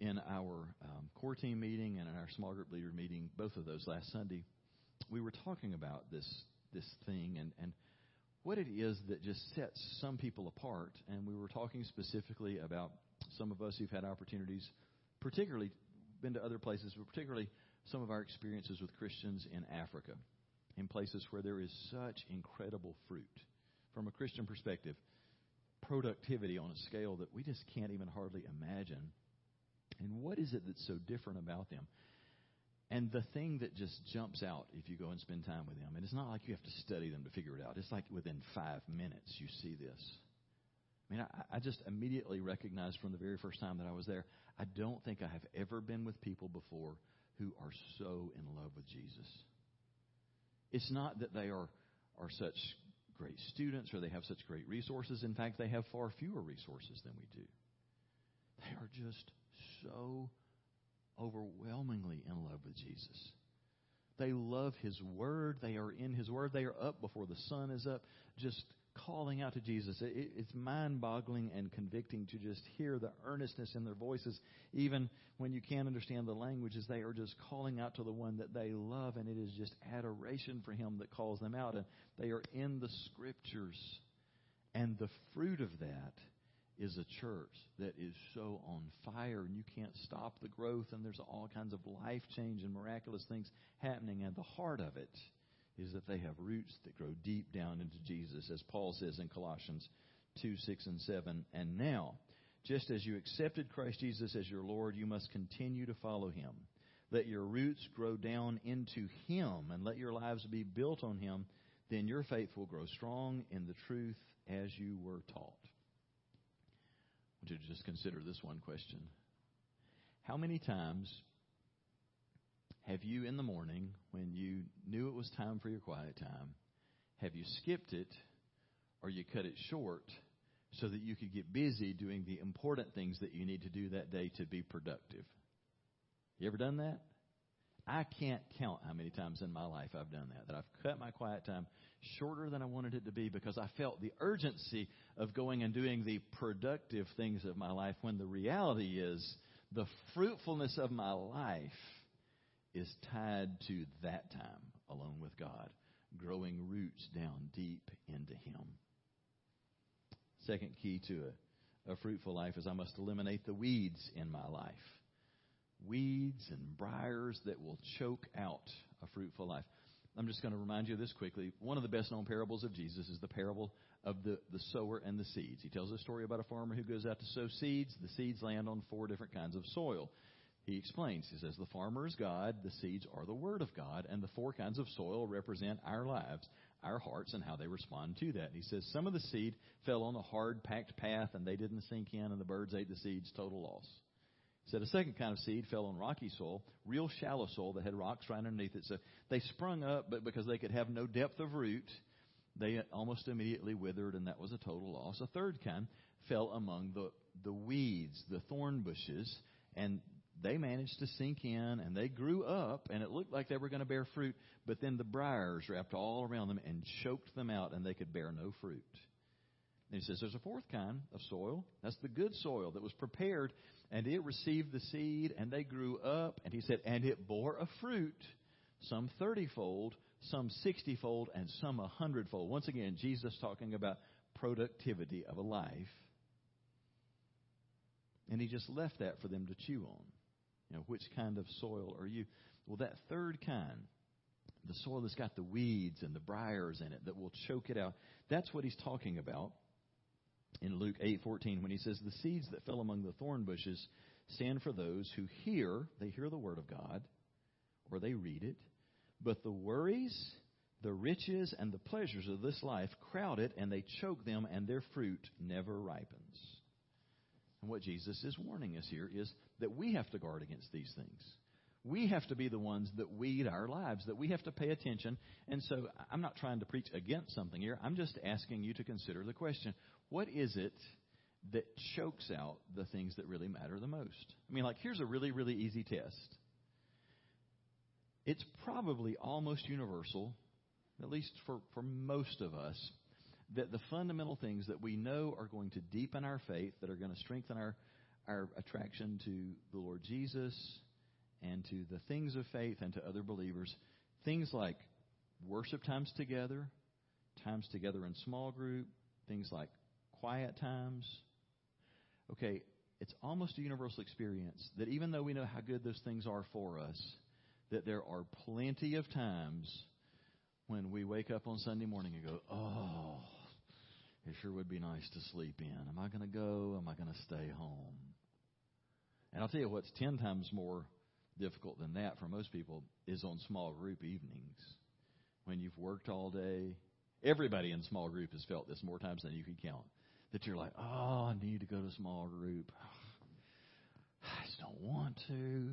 A: In our um, core team meeting and in our small group leader meeting, both of those last Sunday, we were talking about this this thing and, and what it is that just sets some people apart. And we were talking specifically about some of us who've had opportunities, particularly been to other places, but particularly some of our experiences with Christians in Africa, in places where there is such incredible fruit. From a Christian perspective, productivity on a scale that we just can't even hardly imagine. And what is it that's so different about them? And the thing that just jumps out if you go and spend time with them, and it's not like you have to study them to figure it out. It's like within five minutes you see this. I mean, I, I just immediately recognized from the very first time that I was there, I don't think I have ever been with people before who are so in love with Jesus. It's not that they are, are such great students or they have such great resources. In fact, they have far fewer resources than we do. They are just so overwhelmingly in love with Jesus. They love His Word. They are in His Word. They are up before the sun is up, just calling out to Jesus. It, it's mind boggling and convicting to just hear the earnestness in their voices, even when you can't understand the languages. They are just calling out to the one that they love, and it is just adoration for Him that calls them out. And they are in the Scriptures. And the fruit of that is a church that is so on fire and you can't stop the growth and there's all kinds of life change and miraculous things happening and the heart of it is that they have roots that grow deep down into Jesus as Paul says in Colossians 2, 6 and 7. And now, just as you accepted Christ Jesus as your Lord, you must continue to follow him. Let your roots grow down into him and let your lives be built on him. Then your faith will grow strong in the truth as you were taught. To just consider this one question. How many times have you in the morning, when you knew it was time for your quiet time, have you skipped it or you cut it short so that you could get busy doing the important things that you need to do that day to be productive. You ever done that? I can't count how many times in my life I've done that, that I've cut my quiet time shorter than I wanted it to be because I felt the urgency of going and doing the productive things of my life when the reality is the fruitfulness of my life is tied to that time alone with God, growing roots down deep into Him. Second key to a, a fruitful life is I must eliminate the weeds in my life. Weeds and briars that will choke out a fruitful life. I'm just going to remind you of this quickly. One of the best known parables of Jesus is the parable of the, the sower and the seeds. He tells a story about a farmer who goes out to sow seeds. The seeds land on four different kinds of soil. He explains, he says, the farmer is God, the seeds are the Word of God, and the four kinds of soil represent our lives our hearts and how they respond to that. And he says some of the seed fell on a hard, packed path and they didn't sink in and the birds ate the seeds, total loss. Said a second kind of seed fell on rocky soil, real shallow soil that had rocks right underneath it. So they sprung up, but because they could have no depth of root, they almost immediately withered and that was a total loss. A third kind fell among the, the weeds, the thorn bushes, and they managed to sink in and they grew up and it looked like they were going to bear fruit, but then the briars wrapped all around them and choked them out and they could bear no fruit. And he says there's a fourth kind of soil. That's the good soil that was prepared and it received the seed and they grew up. And he said, and it bore a fruit, some thirtyfold, some sixtyfold, and some a hundredfold. Once again, Jesus talking about productivity of a life. And he just left that for them to chew on. You know, which kind of soil are you? Well, that third kind, the soil that's got the weeds and the briars in it that will choke it out, that's what he's talking about in Luke 8:14 when he says the seeds that fell among the thorn bushes stand for those who hear, they hear the word of God or they read it, but the worries, the riches and the pleasures of this life crowd it and they choke them and their fruit never ripens. And what Jesus is warning us here is that we have to guard against these things. We have to be the ones that weed our lives, that we have to pay attention. And so I'm not trying to preach against something here. I'm just asking you to consider the question what is it that chokes out the things that really matter the most? I mean, like, here's a really, really easy test. It's probably almost universal, at least for, for most of us, that the fundamental things that we know are going to deepen our faith, that are going to strengthen our, our attraction to the Lord Jesus and to the things of faith and to other believers, things like worship times together, times together in small group, things like quiet times. Okay, it's almost a universal experience that even though we know how good those things are for us, that there are plenty of times when we wake up on Sunday morning and go, oh, it sure would be nice to sleep in. Am I going to go? Am I going to stay home? And I'll tell you what's ten times more difficult than that for most people is on small group evenings. When you've worked all day, everybody in small group has felt this more times than you can count. That you're like, oh, I need to go to a small group. I just don't want to.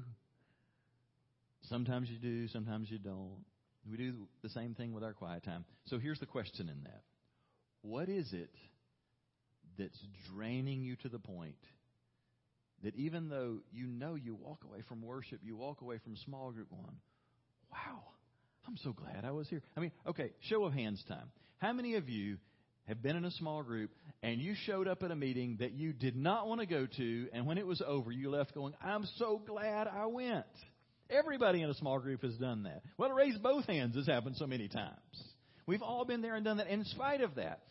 A: Sometimes you do, sometimes you don't. We do the same thing with our quiet time. So here's the question in that what is it that's draining you to the point that even though you know you walk away from worship, you walk away from small group one, wow, I'm so glad I was here. I mean, okay, show of hands time. How many of you have been in a small group and you showed up at a meeting that you did not want to go to, and when it was over, you left going, I'm so glad I went? Everybody in a small group has done that. Well, raise both hands has happened so many times. We've all been there and done that. And in spite of that,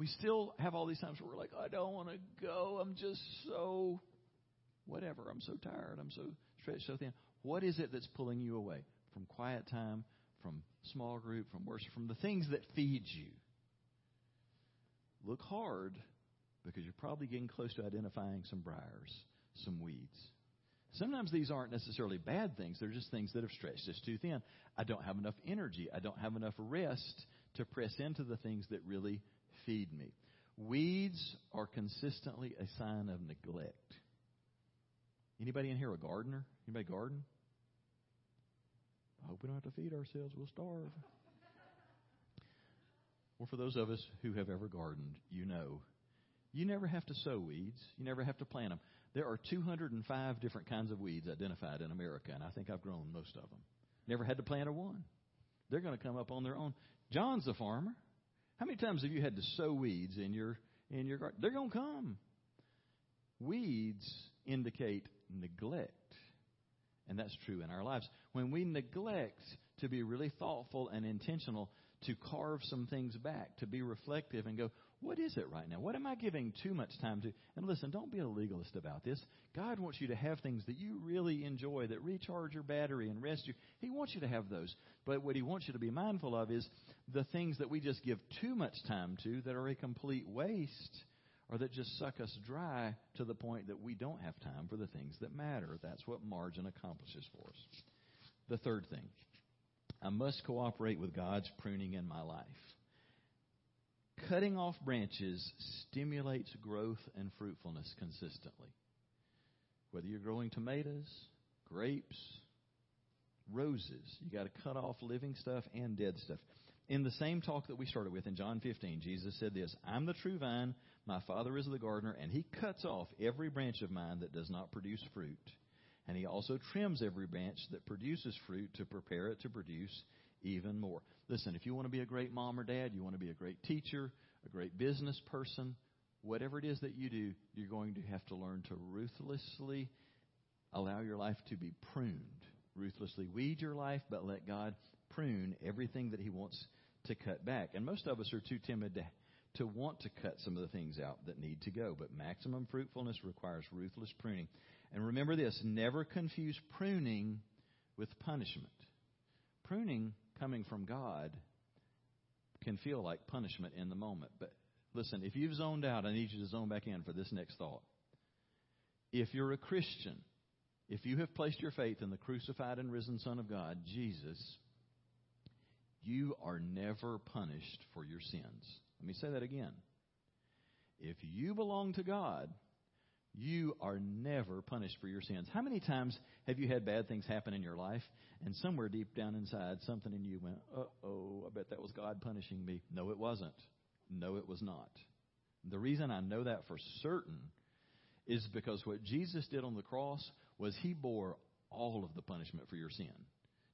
A: We still have all these times where we're like, I don't want to go. I'm just so whatever. I'm so tired. I'm so stretched so thin. What is it that's pulling you away from quiet time, from small group, from worship, from the things that feed you? Look hard because you're probably getting close to identifying some briars, some weeds. Sometimes these aren't necessarily bad things. They're just things that have stretched us too thin. I don't have enough energy. I don't have enough rest to press into the things that really feed me. Weeds are consistently a sign of neglect. Anybody in here a gardener? Anybody garden? I hope we don't have to feed ourselves. We'll starve. Well, for those of us who have ever gardened, you know, you never have to sow weeds. You never have to plant them. There are 205 different kinds of weeds identified in America, and I think I've grown most of them. Never had to plant a one. They're going to come up on their own. John's a farmer. How many times have you had to sow weeds in your in your garden? They're going to come. Weeds indicate neglect. And that's true in our lives. When we neglect to be really thoughtful and intentional, to carve some things back, to be reflective and go, what is it right now? What am I giving too much time to? And listen, don't be a legalist about this. God wants you to have things that you really enjoy that recharge your battery and rest you. He wants you to have those. But what He wants you to be mindful of is the things that we just give too much time to that are a complete waste or that just suck us dry to the point that we don't have time for the things that matter. That's what margin accomplishes for us. The third thing I must cooperate with God's pruning in my life. Cutting off branches stimulates growth and fruitfulness consistently. Whether you're growing tomatoes, grapes, roses, you got to cut off living stuff and dead stuff. In the same talk that we started with in John 15, Jesus said this I'm the true vine, my Father is the gardener, and he cuts off every branch of mine that does not produce fruit. And he also trims every branch that produces fruit to prepare it to produce even more. Listen, if you want to be a great mom or dad, you want to be a great teacher, a great business person, whatever it is that you do, you're going to have to learn to ruthlessly allow your life to be pruned. Ruthlessly weed your life, but let God prune everything that He wants to cut back. And most of us are too timid to, to want to cut some of the things out that need to go. But maximum fruitfulness requires ruthless pruning. And remember this never confuse pruning with punishment. Pruning coming from God can feel like punishment in the moment. But listen, if you've zoned out, I need you to zone back in for this next thought. If you're a Christian, if you have placed your faith in the crucified and risen Son of God, Jesus, you are never punished for your sins. Let me say that again. If you belong to God, you are never punished for your sins. How many times have you had bad things happen in your life, and somewhere deep down inside, something in you went, uh oh, I bet that was God punishing me? No, it wasn't. No, it was not. The reason I know that for certain is because what Jesus did on the cross was he bore all of the punishment for your sin.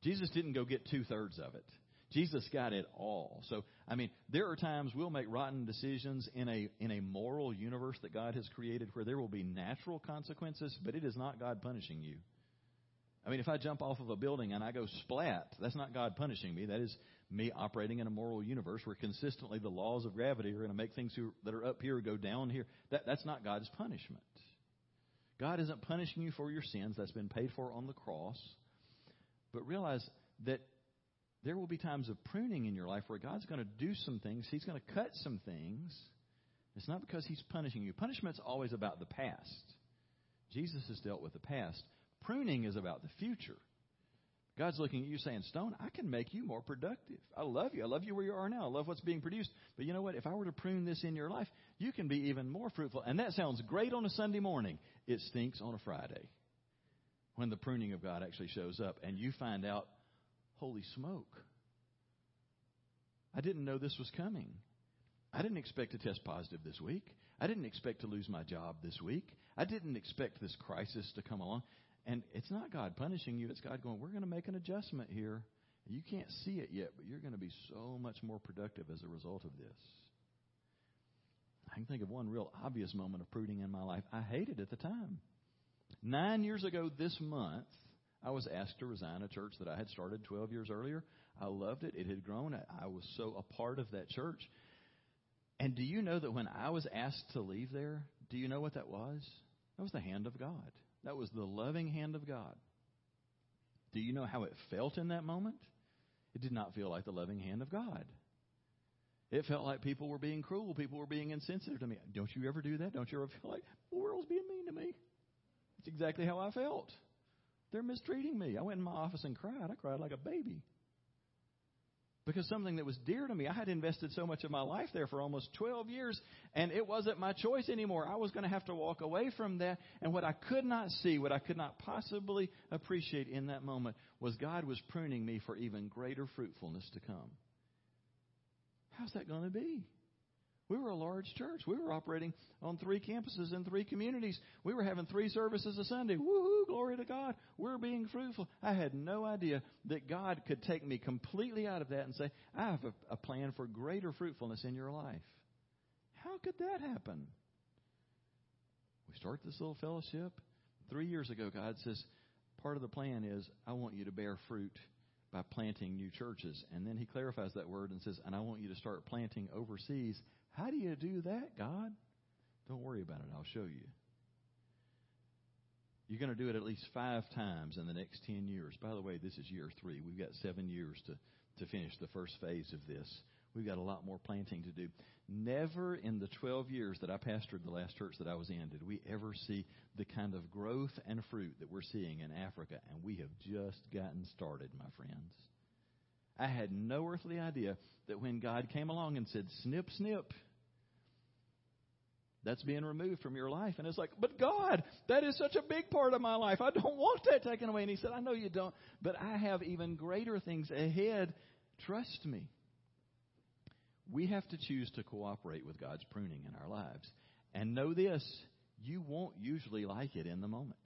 A: Jesus didn't go get two thirds of it. Jesus got it all. So, I mean, there are times we'll make rotten decisions in a in a moral universe that God has created where there will be natural consequences, but it is not God punishing you. I mean, if I jump off of a building and I go splat, that's not God punishing me. That is me operating in a moral universe where consistently the laws of gravity are going to make things that are up here go down here. That, that's not God's punishment. God isn't punishing you for your sins. That's been paid for on the cross. But realize that there will be times of pruning in your life where God's going to do some things. He's going to cut some things. It's not because He's punishing you. Punishment's always about the past. Jesus has dealt with the past. Pruning is about the future. God's looking at you saying, Stone, I can make you more productive. I love you. I love you where you are now. I love what's being produced. But you know what? If I were to prune this in your life, you can be even more fruitful. And that sounds great on a Sunday morning. It stinks on a Friday when the pruning of God actually shows up and you find out Holy smoke. I didn't know this was coming. I didn't expect to test positive this week. I didn't expect to lose my job this week. I didn't expect this crisis to come along. And it's not God punishing you, it's God going, We're going to make an adjustment here. You can't see it yet, but you're going to be so much more productive as a result of this. I can think of one real obvious moment of pruning in my life. I hated at the time. Nine years ago this month, I was asked to resign a church that I had started 12 years earlier. I loved it. It had grown. I was so a part of that church. And do you know that when I was asked to leave there, do you know what that was? That was the hand of God. That was the loving hand of God. Do you know how it felt in that moment? It did not feel like the loving hand of God. It felt like people were being cruel, people were being insensitive to me. Don't you ever do that? Don't you ever feel like the world's being mean to me? It's exactly how I felt. They're mistreating me. I went in my office and cried. I cried like a baby. Because something that was dear to me, I had invested so much of my life there for almost 12 years, and it wasn't my choice anymore. I was going to have to walk away from that. And what I could not see, what I could not possibly appreciate in that moment, was God was pruning me for even greater fruitfulness to come. How's that going to be? We were a large church. We were operating on three campuses in three communities. We were having three services a Sunday. Woohoo, glory to God. We're being fruitful. I had no idea that God could take me completely out of that and say, I have a, a plan for greater fruitfulness in your life. How could that happen? We start this little fellowship. Three years ago, God says, part of the plan is I want you to bear fruit by planting new churches. And then he clarifies that word and says, and I want you to start planting overseas how do you do that, God? Don't worry about it. I'll show you. You're going to do it at least five times in the next 10 years. By the way, this is year three. We've got seven years to, to finish the first phase of this. We've got a lot more planting to do. Never in the 12 years that I pastored the last church that I was in did we ever see the kind of growth and fruit that we're seeing in Africa, and we have just gotten started, my friends. I had no earthly idea that when God came along and said, snip, snip, that's being removed from your life. And it's like, but God, that is such a big part of my life. I don't want that taken away. And he said, I know you don't, but I have even greater things ahead. Trust me. We have to choose to cooperate with God's pruning in our lives. And know this, you won't usually like it in the moment.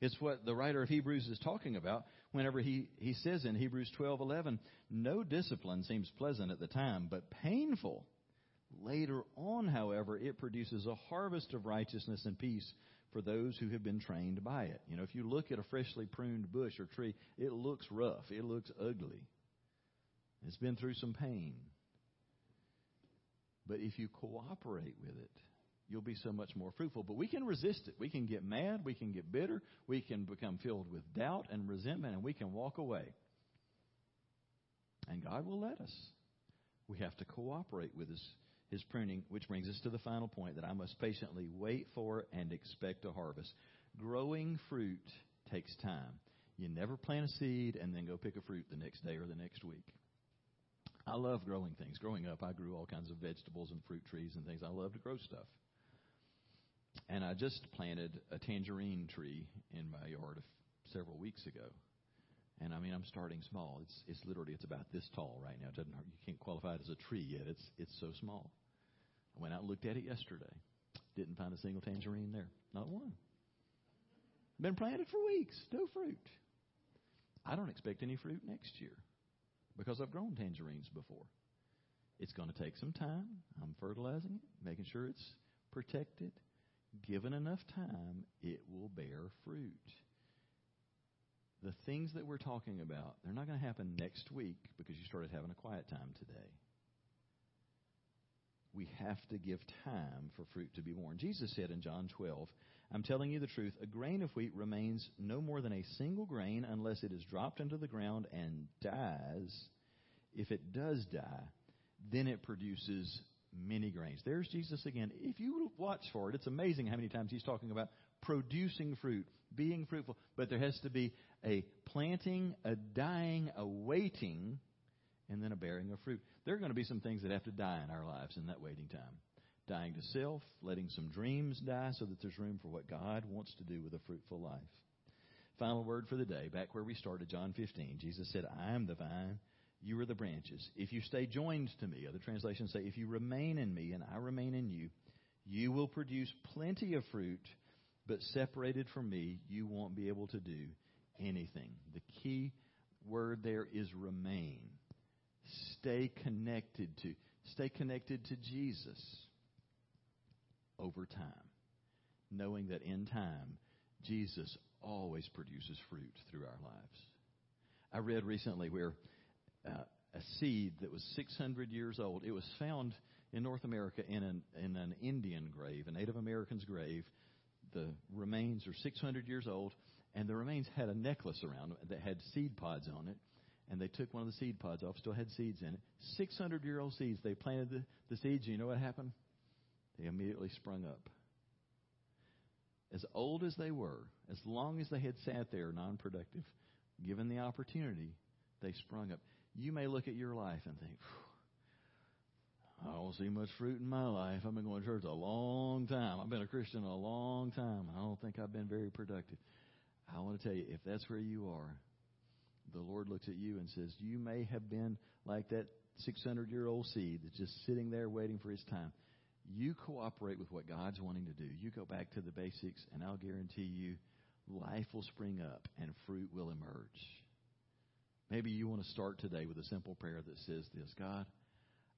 A: It's what the writer of Hebrews is talking about whenever he, he says in Hebrews 12:11, "No discipline seems pleasant at the time, but painful." Later on, however, it produces a harvest of righteousness and peace for those who have been trained by it. You know, if you look at a freshly pruned bush or tree, it looks rough, it looks ugly. It's been through some pain. But if you cooperate with it, you'll be so much more fruitful. But we can resist it. We can get mad, we can get bitter, we can become filled with doubt and resentment, and we can walk away. And God will let us. We have to cooperate with His his pruning, which brings us to the final point that I must patiently wait for and expect a harvest. Growing fruit takes time. You never plant a seed and then go pick a fruit the next day or the next week. I love growing things. Growing up, I grew all kinds of vegetables and fruit trees and things. I love to grow stuff. And I just planted a tangerine tree in my yard several weeks ago. And I mean, I'm starting small. It's it's literally it's about this tall right now. It doesn't you can't qualify it as a tree yet. It's it's so small. I went out and looked at it yesterday. Didn't find a single tangerine there. Not one. Been planted for weeks. No fruit. I don't expect any fruit next year because I've grown tangerines before. It's going to take some time. I'm fertilizing it, making sure it's protected. Given enough time, it will bear fruit. The things that we're talking about, they're not going to happen next week because you started having a quiet time today we have to give time for fruit to be borne. Jesus said in John 12, I'm telling you the truth, a grain of wheat remains no more than a single grain unless it is dropped into the ground and dies. If it does die, then it produces many grains. There's Jesus again. If you watch for it, it's amazing how many times he's talking about producing fruit, being fruitful. But there has to be a planting, a dying, a waiting, and then a bearing of fruit. There are going to be some things that have to die in our lives in that waiting time. Dying to self, letting some dreams die so that there's room for what God wants to do with a fruitful life. Final word for the day, back where we started, John 15. Jesus said, I am the vine, you are the branches. If you stay joined to me, other translations say, if you remain in me and I remain in you, you will produce plenty of fruit, but separated from me, you won't be able to do anything. The key word there is remain stay connected to. Stay connected to Jesus over time, knowing that in time, Jesus always produces fruit through our lives. I read recently where uh, a seed that was 600 years old, it was found in North America in an, in an Indian grave, a Native American's grave. The remains are 600 years old, and the remains had a necklace around that had seed pods on it. And they took one of the seed pods off, still had seeds in it. 600 year old seeds. They planted the, the seeds, you know what happened? They immediately sprung up. As old as they were, as long as they had sat there non productive, given the opportunity, they sprung up. You may look at your life and think, I don't see much fruit in my life. I've been going to church a long time. I've been a Christian a long time. I don't think I've been very productive. I want to tell you, if that's where you are, the Lord looks at you and says, You may have been like that 600 year old seed that's just sitting there waiting for its time. You cooperate with what God's wanting to do. You go back to the basics, and I'll guarantee you life will spring up and fruit will emerge. Maybe you want to start today with a simple prayer that says this God,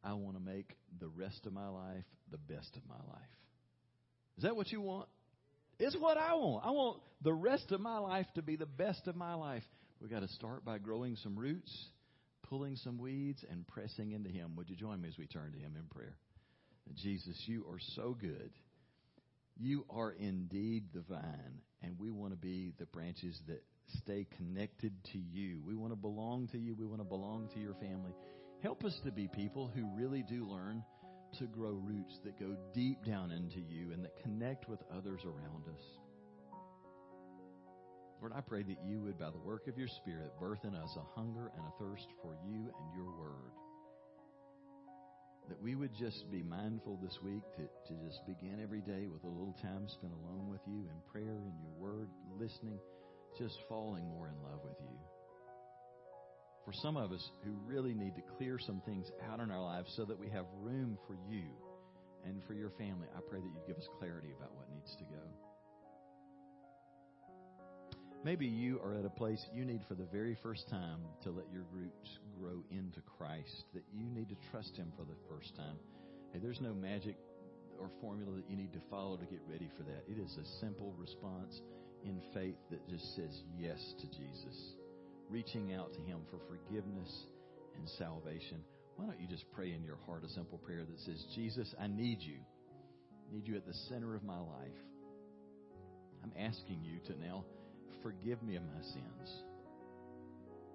A: I want to make the rest of my life the best of my life. Is that what you want? It's what I want. I want the rest of my life to be the best of my life. We've got to start by growing some roots, pulling some weeds, and pressing into Him. Would you join me as we turn to Him in prayer? Jesus, you are so good. You are indeed the vine, and we want to be the branches that stay connected to you. We want to belong to you. We want to belong to your family. Help us to be people who really do learn to grow roots that go deep down into you and that connect with others around us. Lord, I pray that you would, by the work of your Spirit, birth in us a hunger and a thirst for you and your word. That we would just be mindful this week to, to just begin every day with a little time spent alone with you in prayer and your word, listening, just falling more in love with you for some of us who really need to clear some things out in our lives so that we have room for you and for your family, I pray that you give us clarity about what needs to go. Maybe you are at a place you need for the very first time to let your roots grow into Christ, that you need to trust Him for the first time. Hey, there's no magic or formula that you need to follow to get ready for that. It is a simple response in faith that just says yes to Jesus reaching out to Him for forgiveness and salvation, why don't you just pray in your heart a simple prayer that says, Jesus, I need you. I need you at the center of my life. I'm asking you to now forgive me of my sins,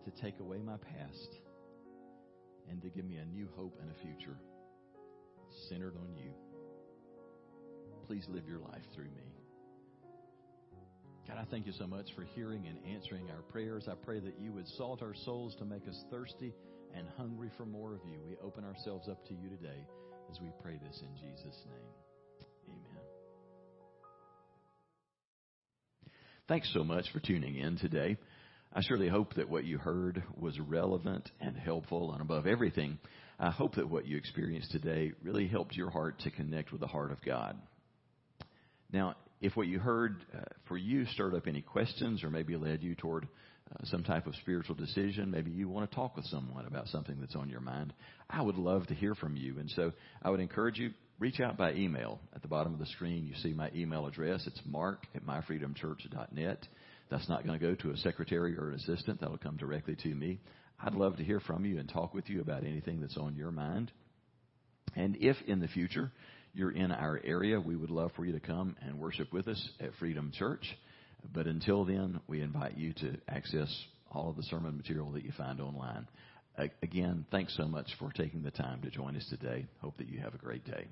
A: to take away my past, and to give me a new hope and a future centered on you. Please live your life through me. God, I thank you so much for hearing and answering our prayers. I pray that you would salt our souls to make us thirsty and hungry for more of you. We open ourselves up to you today as we pray this in Jesus' name. Thanks so much for tuning in today. I surely hope that what you heard was relevant and helpful, and above everything, I hope that what you experienced today really helped your heart to connect with the heart of God. Now, if what you heard uh, for you stirred up any questions or maybe led you toward uh, some type of spiritual decision, maybe you want to talk with someone about something that's on your mind, I would love to hear from you. And so I would encourage you, reach out by email. At the bottom of the screen, you see my email address. It's mark at myfreedomchurch.net. That's not going to go to a secretary or an assistant. That'll come directly to me. I'd love to hear from you and talk with you about anything that's on your mind. And if in the future you're in our area, we would love for you to come and worship with us at Freedom Church. But until then, we invite you to access all of the sermon material that you find online. Again, thanks so much for taking the time to join us today. Hope that you have a great day.